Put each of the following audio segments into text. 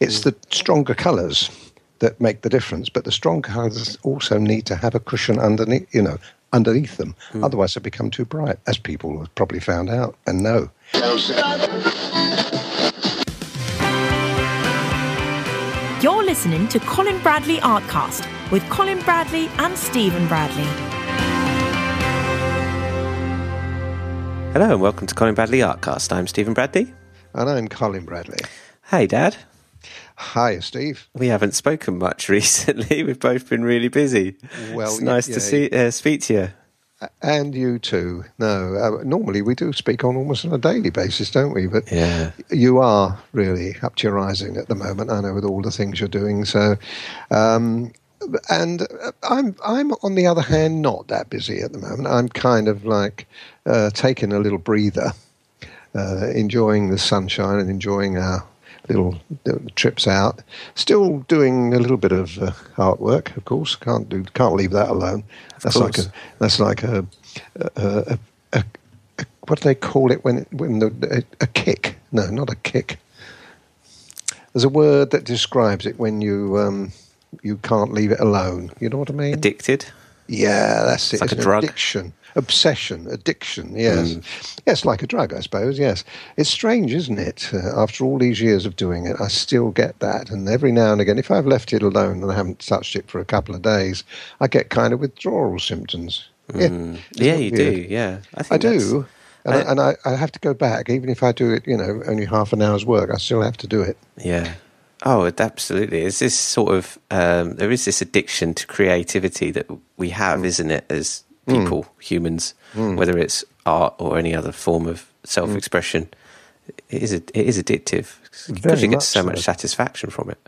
It's mm. the stronger colours that make the difference, but the strong colours also need to have a cushion underneath, you know, underneath them. Mm. Otherwise, they become too bright, as people have probably found out and know. You're listening to Colin Bradley Artcast with Colin Bradley and Stephen Bradley. Hello and welcome to Colin Bradley Artcast. I'm Stephen Bradley. And I'm Colin Bradley. Hey, Dad. Hi, Steve. We haven't spoken much recently. We've both been really busy. Well, it's nice yeah, to see uh, speak to you. And you too. No, uh, normally we do speak on almost on a daily basis, don't we? But Yeah. you are really up to your rising at the moment. I know with all the things you're doing. So, um, and uh, I'm I'm on the other hand not that busy at the moment. I'm kind of like uh, taking a little breather, uh, enjoying the sunshine and enjoying our little trips out. Still doing a little bit of uh, artwork, of course. Can't do can't leave that alone. that's like a that's like a, a, a, a, a what do they call it when it, when the, a, a kick? No, not a kick. There's a word that describes it when you um, you can't leave it alone. You know what I mean? Addicted. Yeah, that's it. like a It's an drug. Addiction. Obsession. Addiction. Yes. Mm. Yes, like a drug, I suppose. Yes. It's strange, isn't it? Uh, after all these years of doing it, I still get that. And every now and again, if I've left it alone and I haven't touched it for a couple of days, I get kind of withdrawal symptoms. Yeah. Yeah, you weird? do. Yeah, I, I do. And, I, and I, I have to go back, even if I do it, you know, only half an hour's work, I still have to do it. Yeah. Oh, it- absolutely. It's this sort of um, there is this addiction to creativity that we Mm. have, isn't it, as people, humans, whether it's art or any other form of self-expression. It is. It is addictive because you get so much so. satisfaction from it.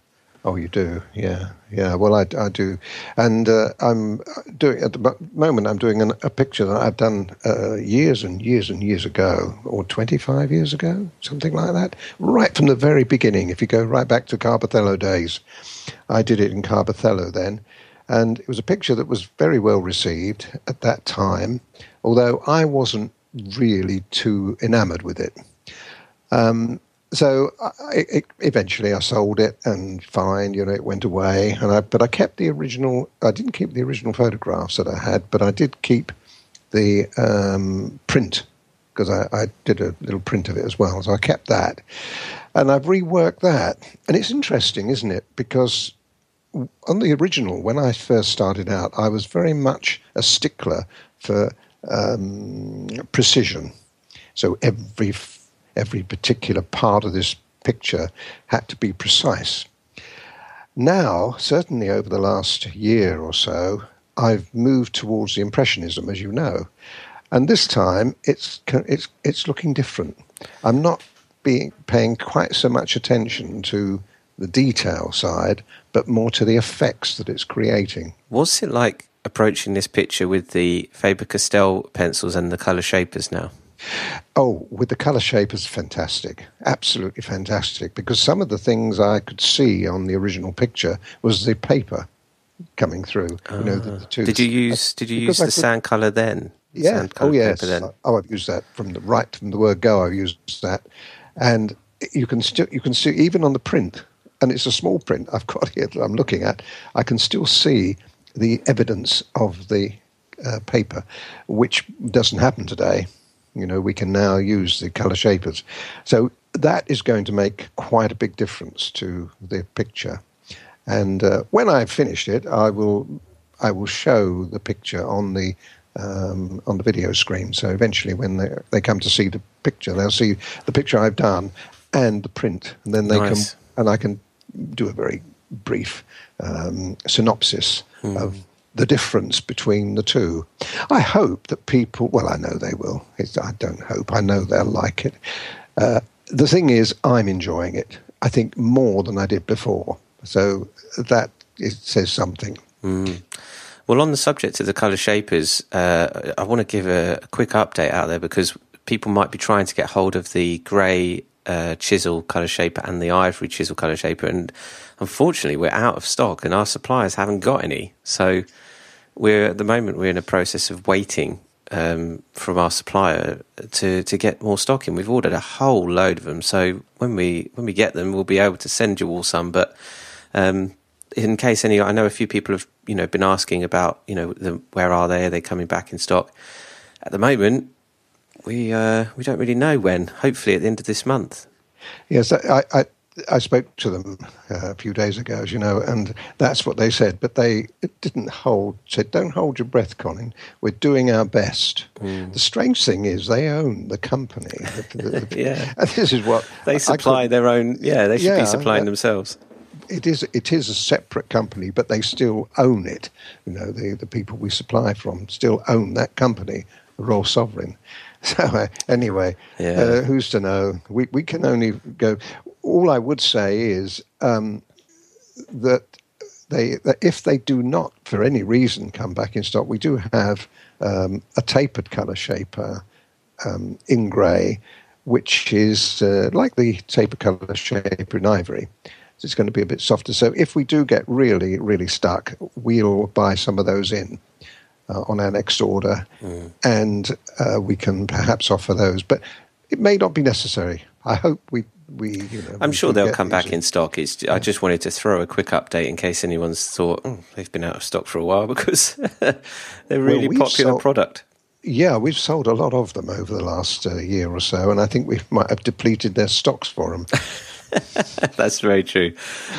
Oh, you do, yeah, yeah. Well, I, I do, and uh, I'm doing at the moment. I'm doing an, a picture that I've done uh, years and years and years ago, or 25 years ago, something like that. Right from the very beginning, if you go right back to Carbothello days, I did it in Carbothello then, and it was a picture that was very well received at that time. Although I wasn't really too enamoured with it so I, it, eventually I sold it and fine, you know, it went away. And I, but I kept the original. I didn't keep the original photographs that I had, but I did keep the um, print because I, I did a little print of it as well. So I kept that, and I've reworked that. And it's interesting, isn't it? Because on the original, when I first started out, I was very much a stickler for um, precision. So every every particular part of this picture had to be precise. Now, certainly over the last year or so, I've moved towards the impressionism, as you know, and this time it's it's it's looking different. I'm not being paying quite so much attention to the detail side, but more to the effects that it's creating. What's it like approaching this picture with the Faber Castell pencils and the color shapers now? Oh, with the colour shapers, fantastic, absolutely fantastic. Because some of the things I could see on the original picture was the paper coming through. you know, the, the. Ah. Did you use Did you use I the could- sand color then? Yeah. Sand Oh, yes. paper then. Oh, I've used that from the right from the word go. I've used that, and you can still you can see even on the print, and it's a small print I've got here that I'm looking at. I can still see the evidence of the uh, paper, which doesn't happen today. You know, we can now use the color shapers, so that is going to make quite a big difference to the picture. And uh, when I've finished it, I will I will show the picture on the um, on the video screen. So eventually, when they they come to see the picture, they'll see the picture I've done and the print, and then they Nice. can and I can do a very brief um, synopsis of the difference between the two. I hope that people. Well, I know they will. It's, I don't hope. I know they'll like it. Uh, the thing is, I'm enjoying it. I think more than I did before. So that it says something. Well, on the subject of the colour shapers, uh, I want to give a, a quick update out there because people might be trying to get hold of the grey uh, chisel colour shaper and the ivory chisel colour shaper, and unfortunately, we're out of stock, and our suppliers haven't got any. So we're at the moment we're in a process of waiting um, from our supplier to to get more stock in. We've ordered a whole load of them, so when we when we get them, we'll be able to send you all some. But um, in case any, I know a few people have you know been asking about you know the, where are they? Are they coming back in stock? At the moment, we uh, we don't really know when. Hopefully, at the end of this month. Yes, I, I, I spoke to them uh, a few days ago, as you know, and that's what they said. But they didn't hold, said, don't hold your breath, Colin. We're doing our best. Mm. The strange thing is they own the company. The, the, yeah. And this is what. They supply their own, yeah, they should yeah, be supplying uh, themselves. It is, it is a separate company, but they still own it. You know, the, the people we supply from still own that company, the Royal Sovereign. So uh, anyway, yeah. uh, who's to know? We we can only go all I would say is um, that they that if they do not, for any reason, come back in stock, we do have um, a tapered colour shaper um, in grey, which is uh, like the tapered colour shaper in ivory. So it's going to be a bit softer. So if we do get really, really stuck, we'll buy some of those in. Uh, on our next order, mm. and uh, we can perhaps offer those. But it may not be necessary. I hope we we, you know, I'm sure they'll come back in stock. It's, yeah. I just wanted to throw a quick update in case anyone's thought oh, they've been out of stock for a while because they're really well, popular sold, product. Yeah, we've sold a lot of them over the last uh, year or so, and I think we might have depleted their stocks for them. that's very true.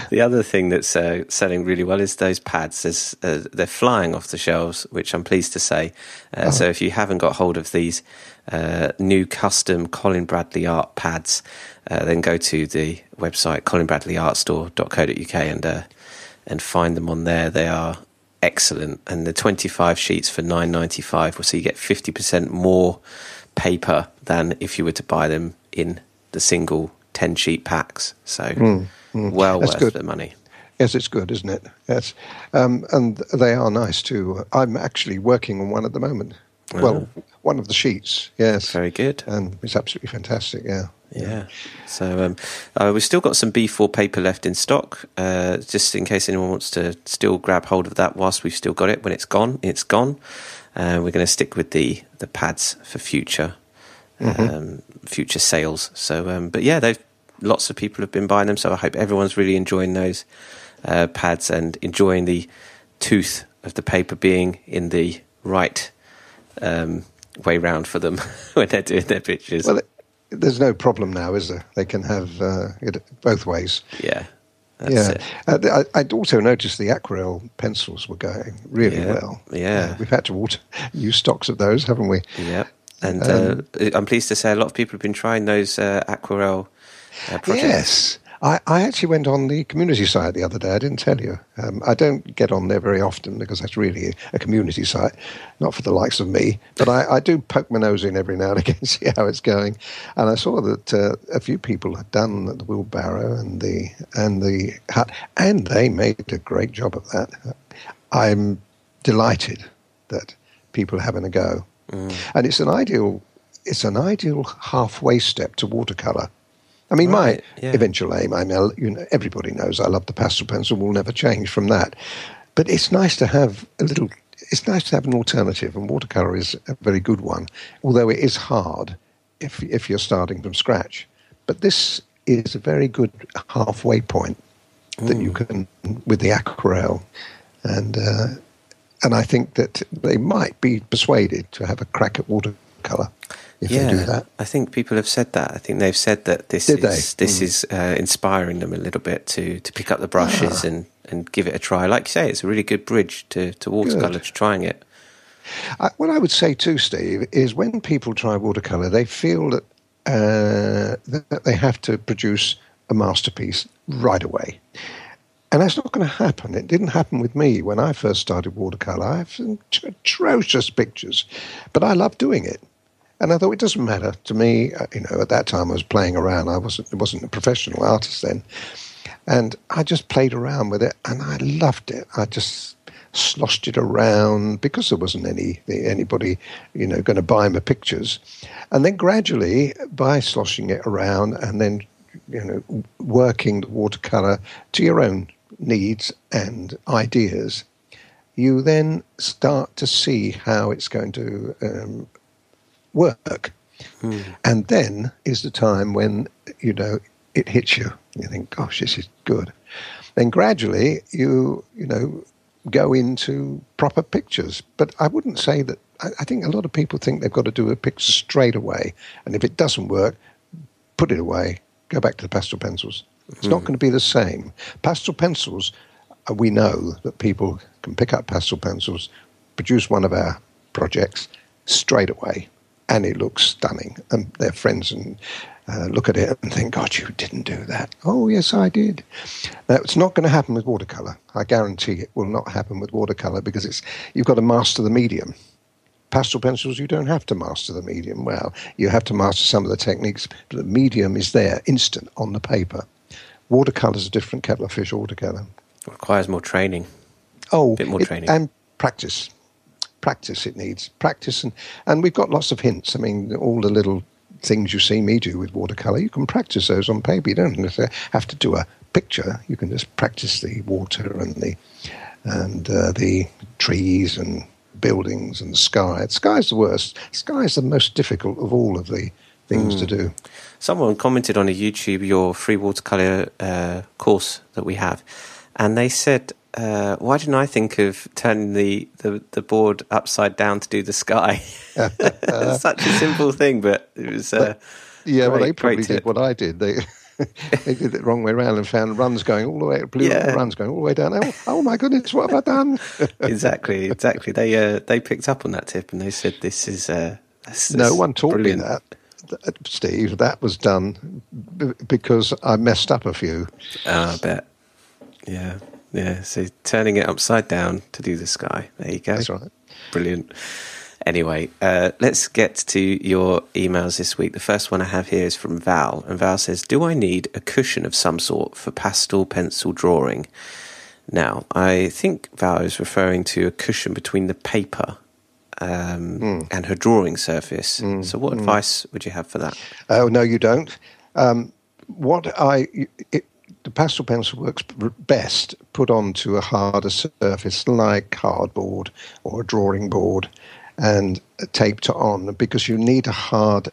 The other thing that's uh, selling really well is those pads. Uh, they're flying off the shelves, which I'm pleased to say. Uh, oh. So if you haven't got hold of these uh, new custom Colin Bradley art pads, uh, then go to the website colinbradleyartstore.co.uk and uh, and find them on there. They are excellent, and the 25 sheets for 9.95, so you get 50% more paper than if you were to buy them in the single 10 sheet packs. So mm, mm. well That's worth good. the money. Yes, it's good, isn't it? Yes, um, and they are nice too. I'm actually working on one at the moment. Oh. Well, one of the sheets. Yes, very good, and it's absolutely fantastic. Yeah. Yeah. So um, uh, we've still got some B4 paper left in stock, uh, just in case anyone wants to still grab hold of that whilst we've still got it. When it's gone, it's gone. Uh, we're going to stick with the the pads for future mm-hmm. um, future sales. So, um, but yeah, they've lots of people have been buying them. So I hope everyone's really enjoying those uh, pads and enjoying the tooth of the paper being in the right um, way round for them when they're doing their pictures. Well, there's no problem now, is there? They can have uh, it both ways. Yeah. yeah, uh, I, would also noticed the aquarelle pencils were going really yeah. well. Yeah, uh, we've had to water, use stocks of those, haven't we? Yeah, and um, uh, I'm pleased to say a lot of people have been trying those uh, aquarelle uh, projects. Yes, I, I, actually went on the community site the other day. I didn't tell you. Um, I don't get on there very often because that's really a community site, not for the likes of me. But I, I do poke my nose in every now and again, to see how it's going. And I saw that uh, a few people had done the wheelbarrow and the and the hut, and they made a great job of that. I'm delighted that people are having a go, mm. and it's an ideal it's an ideal halfway step to watercolor I mean, right, my yeah. eventual aim, I mean, you know, everybody knows I love the pastel pencil, will never change from that. But it's nice to have a little, it's nice to have an alternative, and watercolor is a very good one, although it is hard if, if you're starting from scratch. But this is a very good halfway point that you can, with the aquarelle. And, uh, and I think that they might be persuaded to have a crack at watercolor if yeah, they do that. I think people have said that. I think they've said that this Did is they? this mm. is uh, inspiring them a little bit to to pick up the brushes and, and give it a try. Like you say, it's a really good bridge to, to watercolour to trying it. Uh, what I would say too, Steve, is when people try watercolour, they feel that, uh, that they have to produce a masterpiece right away. And that's not going to happen. It didn't happen with me when I first started watercolour. I have some atrocious pictures, but I love doing it. And I thought it doesn't matter to me. Uh, you know, at that time I was playing around. I wasn't wasn't a professional artist then, and I just played around with it, and I loved it. I just sloshed it around because there wasn't any anybody, you know, going to buy my pictures, and then gradually by sloshing it around and then, you know, working the watercolor to your own needs and ideas, you then start to see how it's going to um, work. And then is the time when, you know, it hits you. You think, gosh, this is good. Then gradually you, you know, go into proper pictures. But I wouldn't say that, I, I think a lot of people think they've got to do a picture straight away. And if it doesn't work, put it away, go back to the pastel pencils. It's not going to be the same. Pastel pencils, uh, we know that people can pick up pastel pencils, produce one of our projects straight away, and it looks stunning. And their friends and uh, look at it and think, God, you didn't do that. Oh, yes, I did. Now, it's not going to happen with watercolor. I guarantee it will not happen with watercolor because it's you've got to master the medium. Pastel pencils, you don't have to master the medium well. You have to master some of the techniques, but the medium is there, instant on the paper. Watercolor's a different kettle of fish altogether. It requires more training. Oh, Bit more it- training. and practice. Practice it needs practice, and and we've got lots of hints. I mean, all the little things you see me do with watercolor, you can practice those on paper. You don't necessarily have to do a picture. You can just practice the water and the and uh, the trees and buildings and the sky. The sky's the worst. Sky's the most difficult of all of the things Hmm. to do. Someone commented on a YouTube your free watercolor uh, course that we have, and they said, uh, "Why didn't I think of turning the, the, the board upside down to do the sky?" Such a simple thing, but it was. Uh, Yeah, well, they probably did what I did. They they did it the wrong way around and found runs going all the way blue Yeah. runs going all the way down. Oh, oh my goodness, what have I done? exactly, exactly. They uh, they picked up on that tip and they said, "This is uh, this, no this one taught brilliant. me that. Steve, that was done b- because I messed up a few. Oh, I bet. Yeah, yeah. So turning it upside down to do the sky. There you go. That's right. Brilliant. Anyway, uh, let's get to your emails this week. The first one I have here is from Val, and Val says, "Do I need a cushion of some sort for pastel pencil drawing?" Now, I think Val is referring to a cushion between the paper um, Hmm. and her drawing surface. So, what advice would you have for that? Oh no, you don't. Um, what I it, the pastel pencil works best put onto a harder surface like cardboard or a drawing board and taped on because you need a hard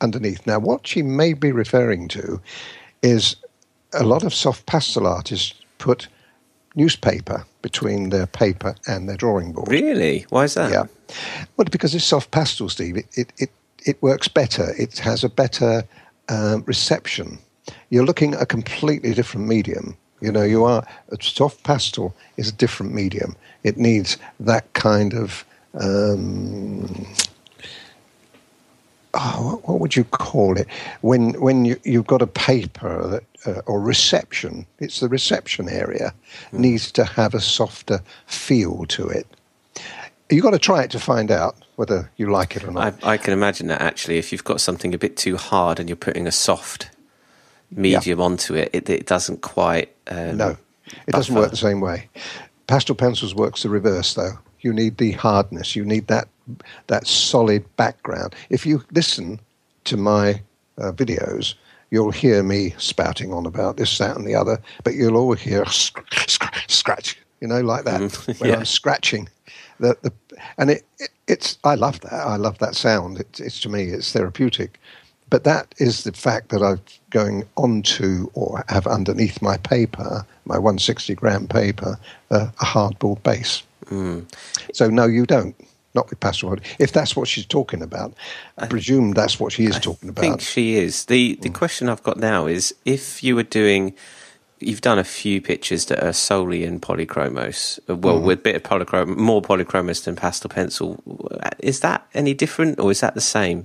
underneath. Now, what she may be referring to is a lot of soft pastel artists put newspaper between their paper and their drawing board. Really? Why is that? Yeah. Well, because it's soft pastel, Steve, it, it, it, it works better. It has a better um, reception. You're looking at a completely different medium. You know, you are, a soft pastel is a different medium. It needs that kind of, um, oh, what, would you call it? When, when you, you've got a paper that, uh, or reception, it's the reception area, needs to have a softer feel to it you've got to try it to find out whether you like it or not. I, I can imagine that actually, if you've got something a bit too hard and you're putting a soft medium onto it, it, it doesn't quite. Um, no, it doesn't work the same way. Pastel pencils works the reverse though. You need the hardness. You need that that solid background. If you listen to my uh, videos, you'll hear me spouting on about this, that, and the other. But you'll always hear scratch, scratch, scratch you know, like that when yeah. I'm scratching. The, the, and it, it, it's I love that. I love that sound. It's, it's to me, it's therapeutic. But that is the fact that I'm going onto or have underneath my paper, my 160 gram paper, uh, a hardboard base. So no, you don't. Not with pastel. wood. If that's what she's talking about, I presume that's what she is talking about. I think she is. The Mm. the question I've got now is if you were doing you've done a few pictures that are solely in polychromos. uh, Mm. Well, with a bit of polychrom more polychromos than pastel pencil. Is that any different or is that the same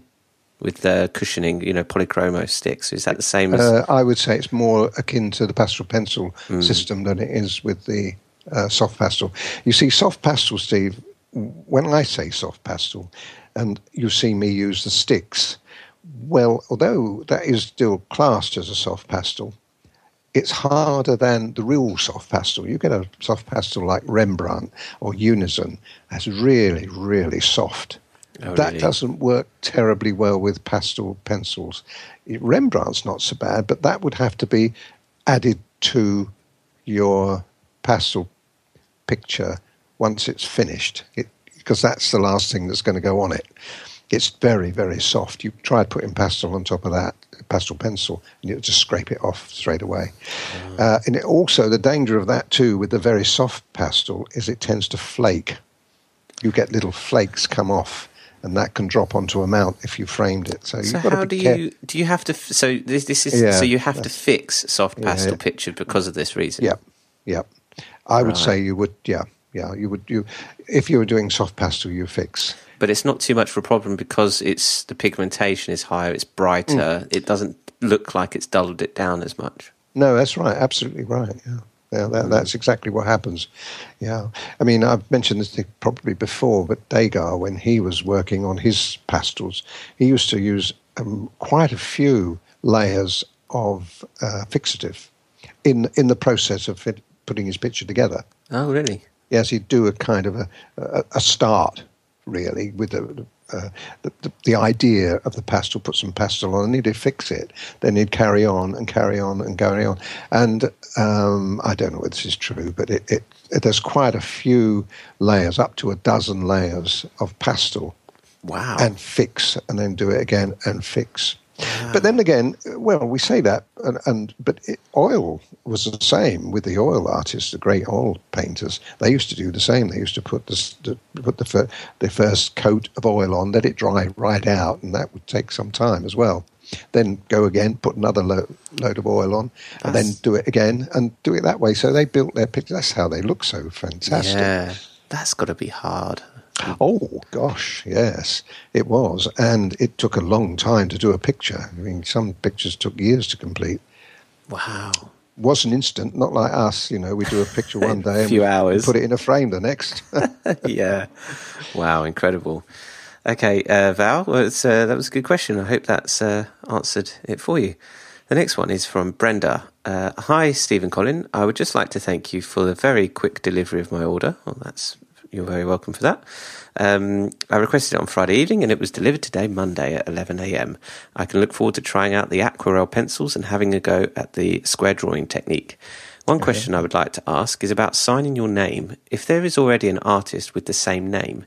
with the cushioning, you know, polychromos sticks? Is that the same as Uh, I would say it's more akin to the pastel pencil Mm. system than it is with the uh, soft pastel. You see, soft pastel, Steve, when I say soft pastel, and you see me use the sticks, well, although that is still classed as a soft pastel, it's harder than the real soft pastel. You get a soft pastel like Rembrandt or Unison, that's really, really soft. Oh, that really? doesn't work terribly well with pastel pencils. Rembrandt's not so bad, but that would have to be added to your pastel picture once it's finished, it, because that's the last thing that's going to go on it. It's very, very soft. You try putting pastel on top of that, pastel pencil, and you'll just scrape it off straight away. Uh, and it also, the danger of that too, with the very soft pastel, is it tends to flake. You get little flakes come off and that can drop onto a mount if you framed it. So, So how do care- you do you have to? So this this is Yeah, so you have to fix soft Yeah, pastel yeah. picture because of this reason. Yeah, yeah. I would Right. say you would. Yeah, yeah. You would. You if you were doing soft pastel, you fix. but it's not too much of a problem because it's the pigmentation is higher, it's brighter. Mm. It doesn't look like it's dulled it down as much. No, that's right. Absolutely right. Yeah. Yeah, that, that's exactly what happens. Yeah, I mean, I've mentioned this thing probably before, but Degas, when he was working on his pastels, he used to use um, quite a few layers of uh, fixative in in the process of fit, putting his picture together. Oh, really? Yes, he'd do a kind of a, a, a start, really, with the, uh, the, the idea of the pastel, put some pastel on, and he'd fix it. Then he'd carry on and carry on and carry on. And um, I don't know whether this is true, but it, it, it there's quite a few layers, up to a dozen layers of pastel, Wow. and fix, and then do it again and fix. But then again, well, we say that, and, and but it, oil was the same with the oil artists, the great oil painters. They used to do the same. They used to put the, the put the, fir- the first coat of oil on, let it dry right out, and that would take some time as well. Then go again, put another lo- load of oil on, and then do it again, and do it that way. So they built their picture. That's how they look so fantastic. yeah, that's got to be hard. Oh gosh, yes, it was, and it took a long time to do a picture. I mean, some pictures took years to complete. Wow. Was an instant, not like us. You know, we do a picture one day and few hours. put it in a frame the next. yeah. Wow, incredible. Okay, uh, Val, well, it's, uh, that was a good question. I hope that's uh, answered it for you. The next one is from Brenda. Uh, Hi, Stephen Colin. I would just like to thank you for the very quick delivery of my order. Well, that's you're very welcome for that. Um, I requested it on Friday evening and it was delivered today, Monday at 11 a.m. I can look forward to trying out the aquarelle pencils and having a go at the square drawing technique. One question I would like to ask is about signing your name. If there is already an artist with the same name,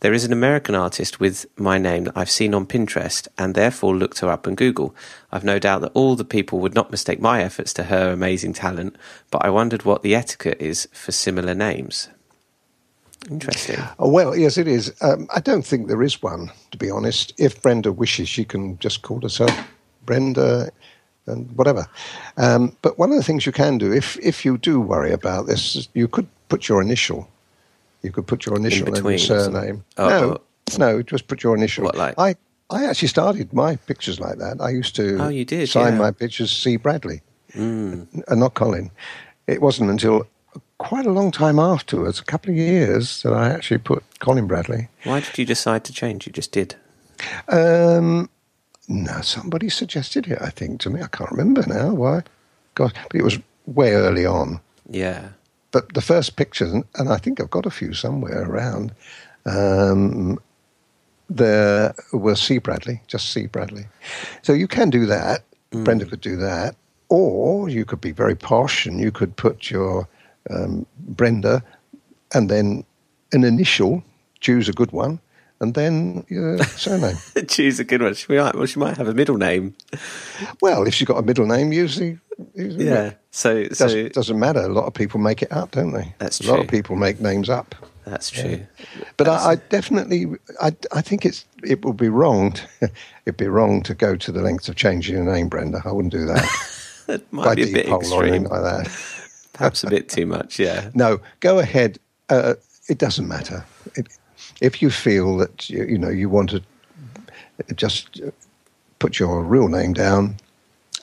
there is an American artist with my name that I've seen on Pinterest and therefore looked her up on Google. I've no doubt that all the people would not mistake my efforts to her amazing talent, but I wondered what the etiquette is for similar names. Interesting. oh, well, yes, it is. Um, I don't think there is one, to be honest. If Brenda wishes, she can just call herself Brenda and whatever. Um, but one of the things you can do, if if you do worry about this, is you could put your initial. You could put your initial and between your surname. Oh, no, no, just put your initial. What, like- I I actually started my pictures like that. I used to Oh, you did, sign yeah. my pictures C. Bradley, Mm. and not Colin. It wasn't until quite a long time afterwards, a couple of years, that I actually put Colin Bradley. Why did you decide to change? You just did. Um, no, somebody suggested it. I think to me, I can't remember now why. God, but it was way early on. Yeah. But the first pictures, and- I think I've got a few somewhere around. Um, there were C. Bradley, just C. Bradley. So you can do that. Brenda could do that, or you could be very posh and you could put your um, Brenda and then an initial, choose a good one, and then your surname. Choose a good one. She might, well, she might have a middle name. Well, if she's got a middle name, usually, usually Yeah. So, it so doesn't, doesn't matter. A lot of people make it up, don't they? That's a lot of people make names up. that's true. But I, I definitely, I, I think it's it would be wrong. To, it'd be wrong to go to the length of changing your name, Brenda. I wouldn't do that. It might By be a bit default or anything extreme. like that. Perhaps a bit too much. Yeah. No, go ahead. Uh, it doesn't matter. It, if you feel that you, you know you want to just put your real name down,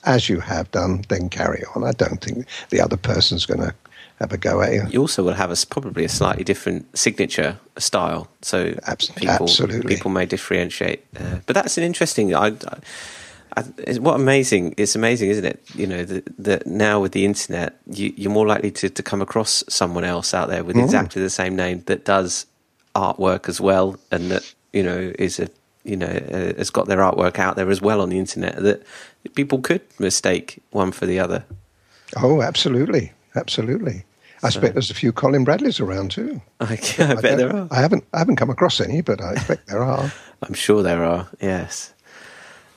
as you have done, then carry on. I don't think the other person's going to have a go at you. You also will have a probably a slightly different signature style, so people absolutely. people may differentiate. Uh, but that's an interesting. I, I, I, it's- what amazing! It's amazing, isn't it? You know that that now with the internet, you, you're more likely to, to come across someone else out there with exactly the same name that does artwork as well, and that you know is a you know uh, has got their artwork out there as well on the internet. That people could mistake one for the other. Oh, absolutely, absolutely. I expect there's a few Colin Bradleys around too. I, I bet there are. I haven't I haven't come across any, but I expect there are. I'm sure there are. Yes.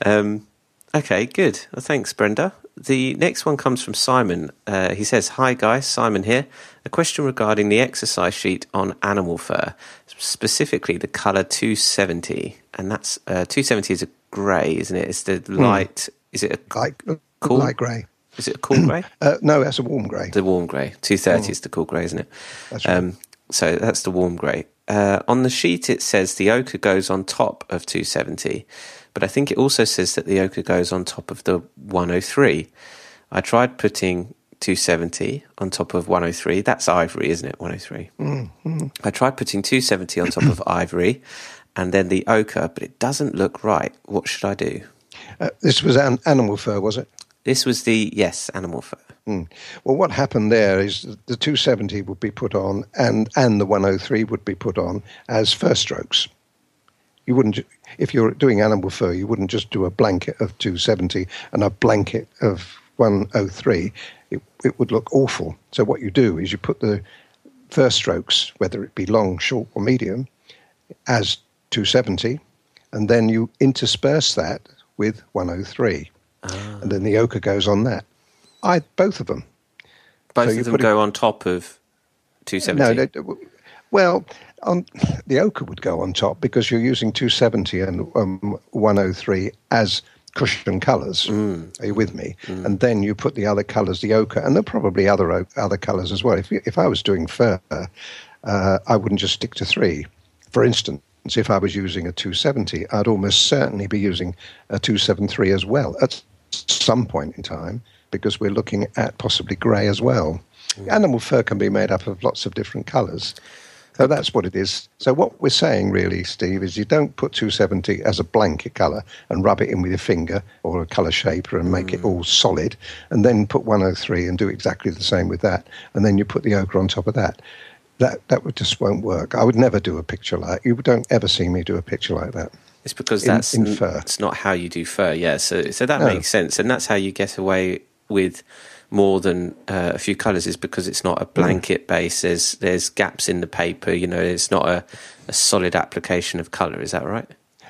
Um, okay, good. Well, thanks, Brenda. The next one comes from Simon. Uh, he says, "Hi guys, Simon here. A question regarding the exercise sheet on animal fur, specifically the color 270, and that's uh, 270 is a grey, isn't it? It's the light. Is it a Light Cool. light grey. is it a cool grey? Uh, no, that's a warm grey. The warm grey. 230 is the cool grey, isn't it? That's right. Um, so that's the warm grey. Uh, on the sheet, it says the ochre goes on top of 270, but I think it also says that the ochre goes on top of the 103. I tried putting 270 on top of 103. That's ivory, isn't it? 103. Mm-hmm. I tried putting 270 on top of ivory and then the ochre, but it doesn't look right. What should I do? Uh, this was an animal fur, was it? This was the, yes, animal fur. Mm. Well, what happened there is the 270 would be put on, and and the 103 would be put on as first strokes. You wouldn't, if you're doing animal fur, you wouldn't just do a blanket of 270 and a blanket of 103. It, it would look awful. So what you do is you put the first strokes, whether it be long, short, or medium, as 270, and then you intersperse that with 103, ah. and then the ochre goes on that. I both of them. Both So of them it- go on top of 270. No, they, well, on, the ochre would go on top because you're using 270 and um, 103 as cushion colours. Are you with me? And then you put the other colours, the ochre, and there are probably other other colours as well. If if I was doing fur, uh, I wouldn't just stick to three. For instance, if I was using a 270, I'd almost certainly be using a 273 as well at some point in time because we're looking at possibly grey as well. Animal fur can be made up of lots of different colours. So that's what it is. So what we're saying really, Steve, is you don't put 270 as a blanket colour and rub it in with your finger or a colour shaper and make it mm. all solid, and then put 103 and do exactly the same with that, and then you put the ochre on top of that. That that would just won't work. I would never do a picture like you don't ever see me do a picture like that. It's because in- that's in fur. It's not how you do fur. Yeah, so so that No. makes sense, and that's how you get away with more than uh, a few colours. Is because it's not a blanket base. There's there's gaps in the paper. You know, it's not a, a solid application of colour. Is that right?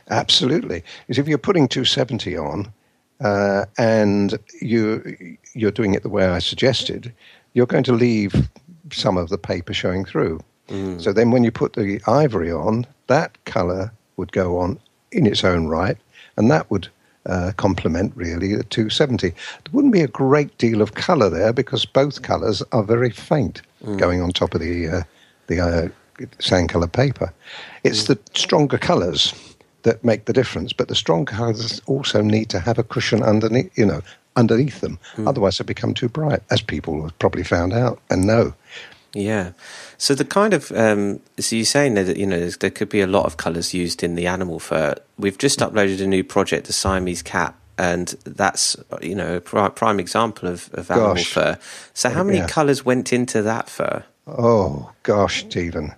Absolutely. Because if you're putting 270 on uh, and you you're doing it the way I suggested, you're going to leave some of the paper showing through. So then when you put the ivory on, that colour would go on in its own right, and that would uh, complement really the 270. There wouldn't be a great deal of colour there because both colours are very faint going on top of the uh, the uh, sand colour paper. It's the stronger colours that make the difference, but the strong colours also need to have a cushion underneath, you know, underneath them. Otherwise, they become too bright, as people have probably found out and know. Yeah. So the kind of um, so you're saying that you know there could be a lot of colours used in the animal fur. We've just uploaded a new project, the Siamese cat, and that's you know a prime example of, of animal Gosh. fur. So how many Yeah. colours went into that fur? Oh gosh, Stephen,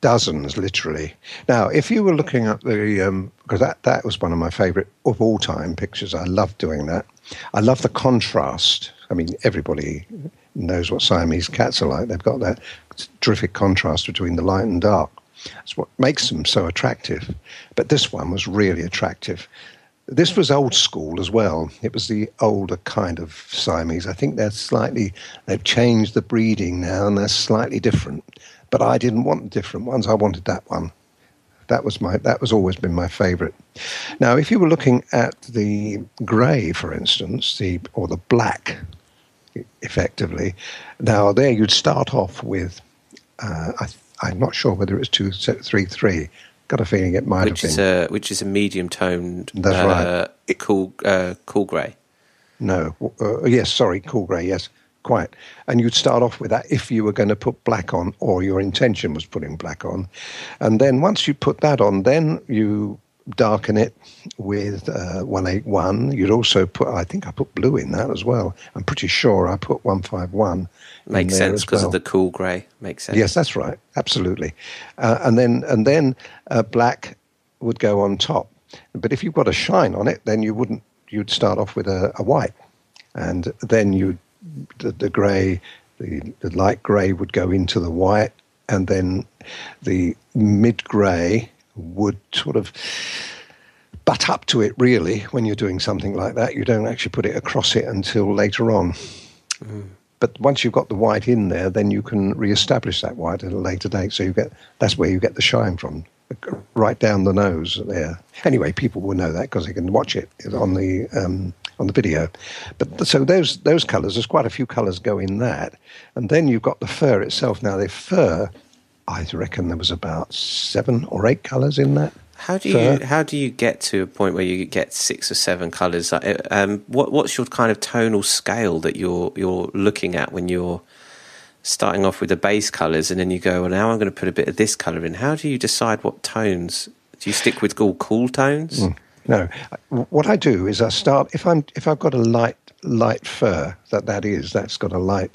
dozens literally. Now, if you were looking at the because that that was one of my favourite of all time pictures. I love doing that. I love the contrast. I mean, everybody knows what Siamese cats are like. They've got that terrific contrast between the light and dark. That's what makes them so attractive. But this one was really attractive. This was old school as well. It was the older kind of Siamese. I think they're slightly, they've changed the breeding now and they're slightly different. But I didn't want different ones. I wanted that one. That was my. That was always been my favourite. Now, if you were looking at the grey, for instance, the or the black, effectively, now there you'd start off with. Uh, I, I'm not sure whether it's two three three. Got a feeling it might Which have is been. a which is a medium toned, That's uh, cool uh, cool grey. No, uh, yes, sorry, cool grey, yes, quite. And you'd start off with that if you were going to put black on, or your intention was putting black on. And then once you put that on, then you darken it with uh, 181. You'd also put, I think I put blue in that as well. I'm pretty sure I put 151. in Makes sense because well. of the cool grey. Makes sense. Yes, that's right. Absolutely. Uh, and then and then uh, black would go on top. But if you've got a shine on it, then you wouldn't. You'd start off with a, a white, and then you the, the grey the, the light grey would go into the white, and then the mid grey would sort of butt up to it really when you're doing something like that. You don't actually put it across it until later on. Mm. But once you've got the white in there, then you can re-establish that white at a later date. So you get that's where you get the shine from, right down the nose there. Anyway, people will know that because they can watch it on the um, on the video. But so those those colours, there's quite a few colours go in that, and then you've got the fur itself. Now the fur, I reckon there was about seven or eight colours in that. How do you how do you get to a point where you get six or seven colours? Um, what what's your kind of tonal scale that you're you're looking at when you're starting off with the base colours, and then you go, well, now I'm going to put a bit of this colour in. How do you decide what tones? Do you stick with all cool tones? Mm, no, what I do is I start if I'm if I've got a light light fur that that is that's got a light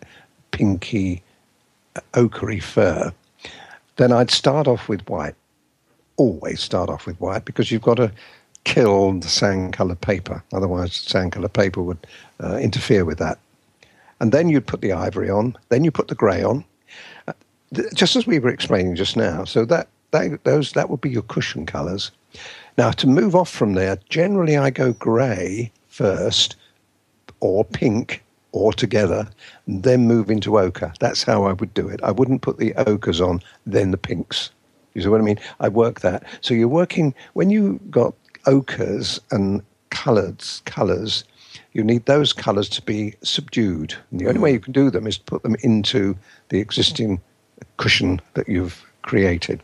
pinky ochre fur, then I'd start off with white always start off with white because you've got to kill the sand coloured paper. Otherwise, sand coloured paper would uh, interfere with that. And then you'd put the ivory on, then you put the grey on, uh, just as we were explaining just now. So that, that, those, that would be your cushion colours. Now, to move off from there, generally I go grey first or pink or together, then move into ochre. That's how I would do it. I wouldn't put the ochres on, then the pinks. You see what I mean? I work that. So you're working when you got ochres and colors, colors. You need those colors to be subdued. And the only way you can do them is to put them into the existing cushion that you've created.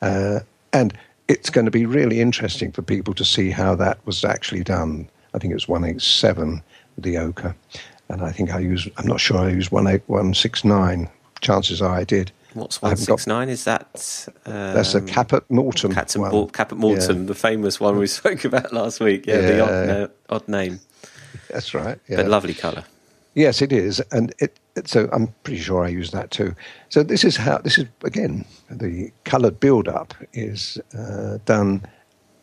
Uh, and it's going to be really interesting for people to see how that was actually done. I think it was 187 with the ochre. And I think I use, I'm not sure I used 18169. Chances are I did. What's one six nine? Is that um, that's a Caput Mortem? Caput, one. Caput Mortuum, yeah. the famous one we spoke about last week. Yeah, yeah. the odd, uh, odd, name. That's right. Yeah. But lovely colour. Yes, it is, and it, it, So I'm pretty sure I use that too. So this is how this is again the coloured build up is uh, done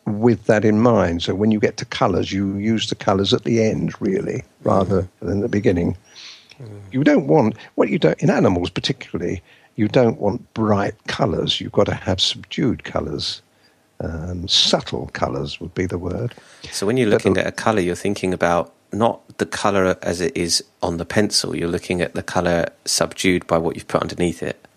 with that in mind. So when you get to colours, you use the colours at the end really rather mm. than the beginning. Mm. You don't want what you don't in animals particularly you don't want bright colours. You've got to have subdued colours. Um, subtle colours would be the word. So when you're looking at a colour, you're thinking about not the colour as it is on the pencil. You're looking at the colour subdued by what you've put underneath it.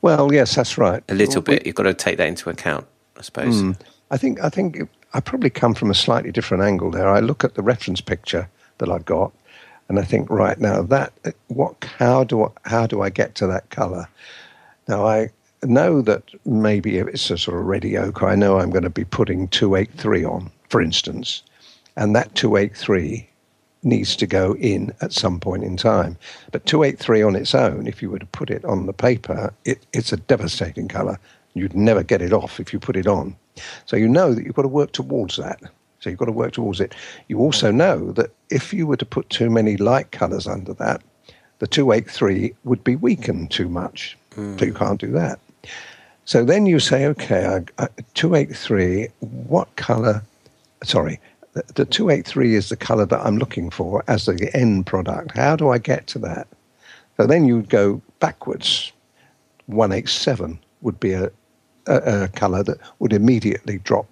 Well, yes, that's right. A little bit. You've got to take that into account, I suppose. Mm, I think. I think it, I probably come from a slightly different angle there. I look at the reference picture that I've got, and I think, right now, that what how do I, how do I get to that color? Now I know that maybe if it's a sort of ready ochre, I know I'm going to be putting two eight three on, for instance, and that two eight three needs to go in at some point in time. But 283 on its own, if you were to put it on the paper, it, it's a devastating colour. You'd never get it off if you put it on. So you know that you've got to work towards that. So you've got to work towards it. You also know that if you were to put too many light colours under that, the 283 would be weakened too much. Mm. So you can't do that. So then you say, okay, I, I, 283, what colour? Sorry, the, the 283 is the colour that I'm looking for as the end product. How do I get to that? So then you'd go backwards. 187 would be a, a, a colour that would immediately drop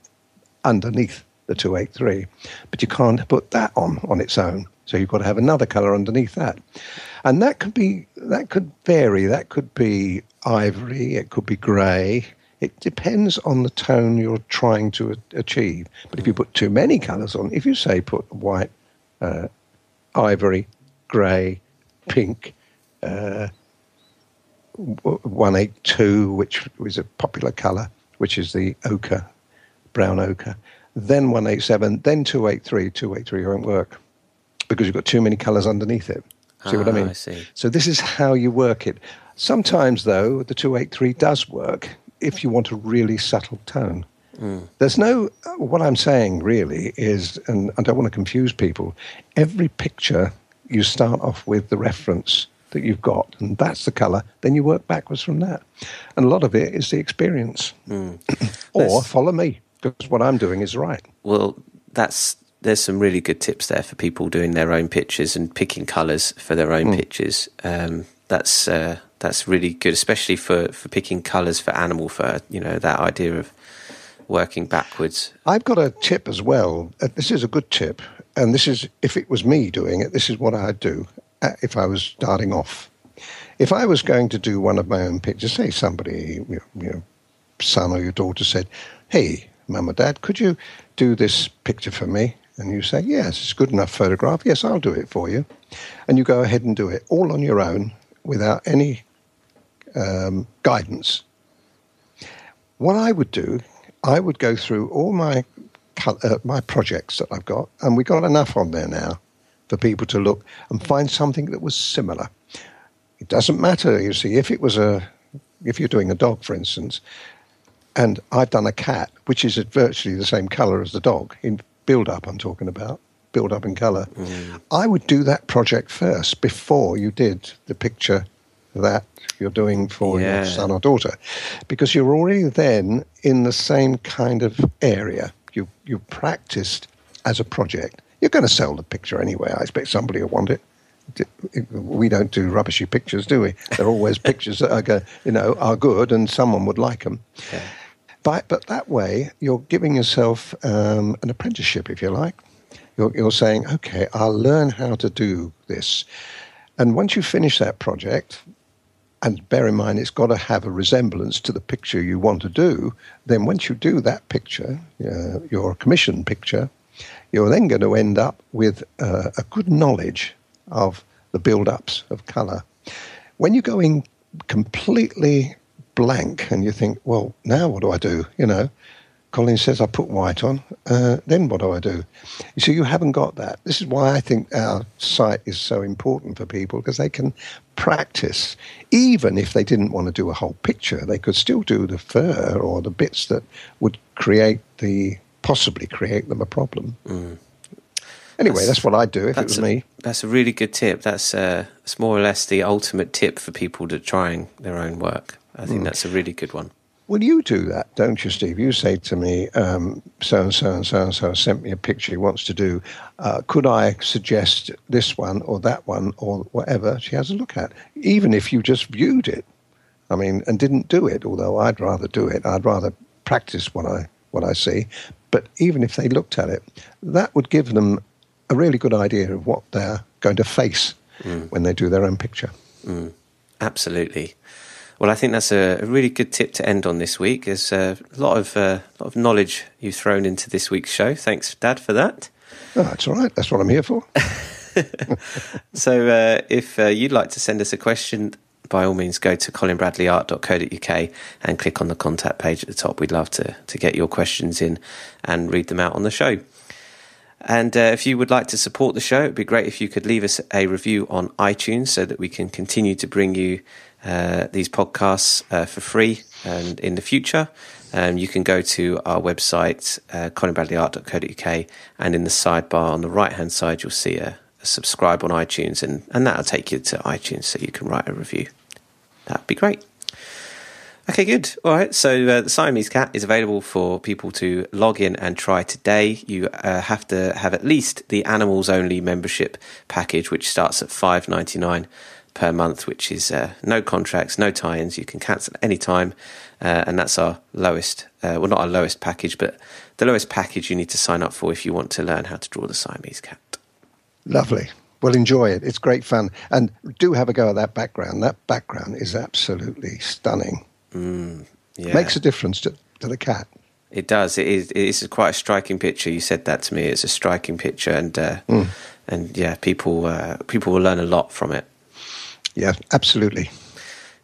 underneath the 283. But you can't put that on on its own. So you've got to have another color underneath that. And that could be that could vary. That could be ivory, it could be grey. It depends on the tone you're trying to achieve. But if you put too many colors on, if you say put white, uh, ivory, grey, pink, uh, 182, which is a popular color, which is the ochre, brown ochre, then 187, then 283. 283 won't work because you've got too many colors underneath it. See ah, what I ah, mean? I see. So this is how you work it. Sometimes, though, the 283 does work if you want a really subtle tone. Mm. There's no, what I'm saying really is, and I don't want to confuse people, every picture you start off with the reference that you've got, and that's the color, then you work backwards from that. And a lot of it is the experience. Mm. or follow me because what I'm doing is right. Well, that's there's some really good tips there for people doing their own pictures and picking colours for their own Mm. pictures. Um, that's uh, that's really good, especially for, for picking colours for animal fur. You know that idea of working backwards. I've got a tip as well. Uh, This is a good tip, and this is if it was me doing it, this is what I'd do if I was starting off. If I was going to do one of my own pictures, say somebody, you know, son or your daughter said, "Hey, mum or dad, could you do this picture for me?" And you say, "Yes, it's a good enough photograph. Yes, I'll do it for you," and you go ahead and do it all on your own without any um, guidance what I would do, I would go through all my uh, my projects that I've got, and we've got enough on there now for people to look and find something that was similar. It doesn't matter, you see, if it was a if you're doing a dog, for instance, and I've done a cat, which is virtually the same colour as the dog in build up. I'm talking about build up in colour. Mm. I would do that project first before you did the picture that you're doing for Yeah. your son or daughter, because you're already then in the same kind of area. You you practiced as a project. You're going to sell the picture anyway. I expect somebody will want it. We don't do rubbishy pictures, do we? They're always pictures that are, go, you know, are good, and someone would like them. But, but that way, you're giving yourself um, an apprenticeship, if you like. You're, you're saying, okay, I'll learn how to do this. And once you finish that project, and bear in mind it's got to have a resemblance to the picture you want to do, then once you do that picture, uh, your commission picture, you're then going to end up with uh, a good knowledge of the build ups of colour. When you go in completely blank and you think, well, now what do I do? You know, Colin says I put white on, uh, then what do I do? You see, you haven't got that. This is why I think our site is so important for people because they can practice. Even if they didn't want to do a whole picture, they could still do the fur or the bits that would create the possibly create them a problem. Anyway, That's- that's, what I'd do if it was a, me. That's a really good tip. That's uh, it's more or less the ultimate tip for people to trying their own work. I think that's a really good one. Well, you do that, don't you, Steve? You say to me, um, so and so and so and so sent me a picture he wants to do. Uh, could I suggest this one or that one or whatever she has a look at? Even if you just viewed it, I mean, and didn't do it, although I'd rather do it. I'd rather practice what I, what I see. But even if they looked at it, that would give them a really good idea of what they're going to face when they do their own picture. Absolutely. Well, I think that's a, a really good tip to end on this week. There's a lot of uh, lot of knowledge you've thrown into this week's show. Thanks, Dad, for that. Oh, that's all right. That's what I'm here for. So, uh, if uh, you'd like to send us a question, by all means, go to colinbradleyart.co.uk and click on the contact page at the top. We'd love to to get your questions in and read them out on the show. And uh, if you would like to support the show, it'd be great if you could leave us a review on iTunes so that we can continue to bring you uh, these podcasts uh, for free and in the future. Um, you can go to our website, uh, colinbradleyart.co.uk, and in the sidebar on the right hand side, you'll see a, a subscribe on iTunes, and, and that'll take you to iTunes so you can write a review. That'd be great. Okay, good. All right. So uh, the Siamese cat is available for people to log in and try today. You uh, have to have at least the animals only membership package, which starts at five ninety nine per month, which is uh, no contracts, no tie-ins. You can cancel at any time, uh, and that's our lowest. Uh, well, not our lowest package, but the lowest package you need to sign up for if you want to learn how to draw the Siamese cat. Lovely. Well, enjoy it. It's great fun. And do have a go at that background. That background is absolutely stunning. Yeah. Makes a difference to, to the cat. It does. It is. It is quite a striking picture. You said that to me. It's a striking picture, and uh, and yeah, people uh, people will learn a lot from it. Yeah, absolutely.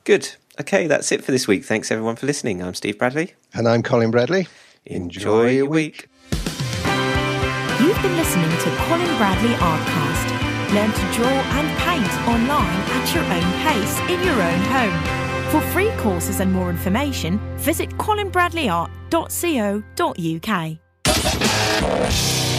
Good. Okay, that's it for this week. Thanks everyone for listening. I'm Steve Bradley. And I'm Colin Bradley. Enjoy, your week. You've been listening to Colin Bradley Artcast. Learn to draw and paint online at your own pace in your own home. For free courses and more information, visit colinbradleyart.co.uk.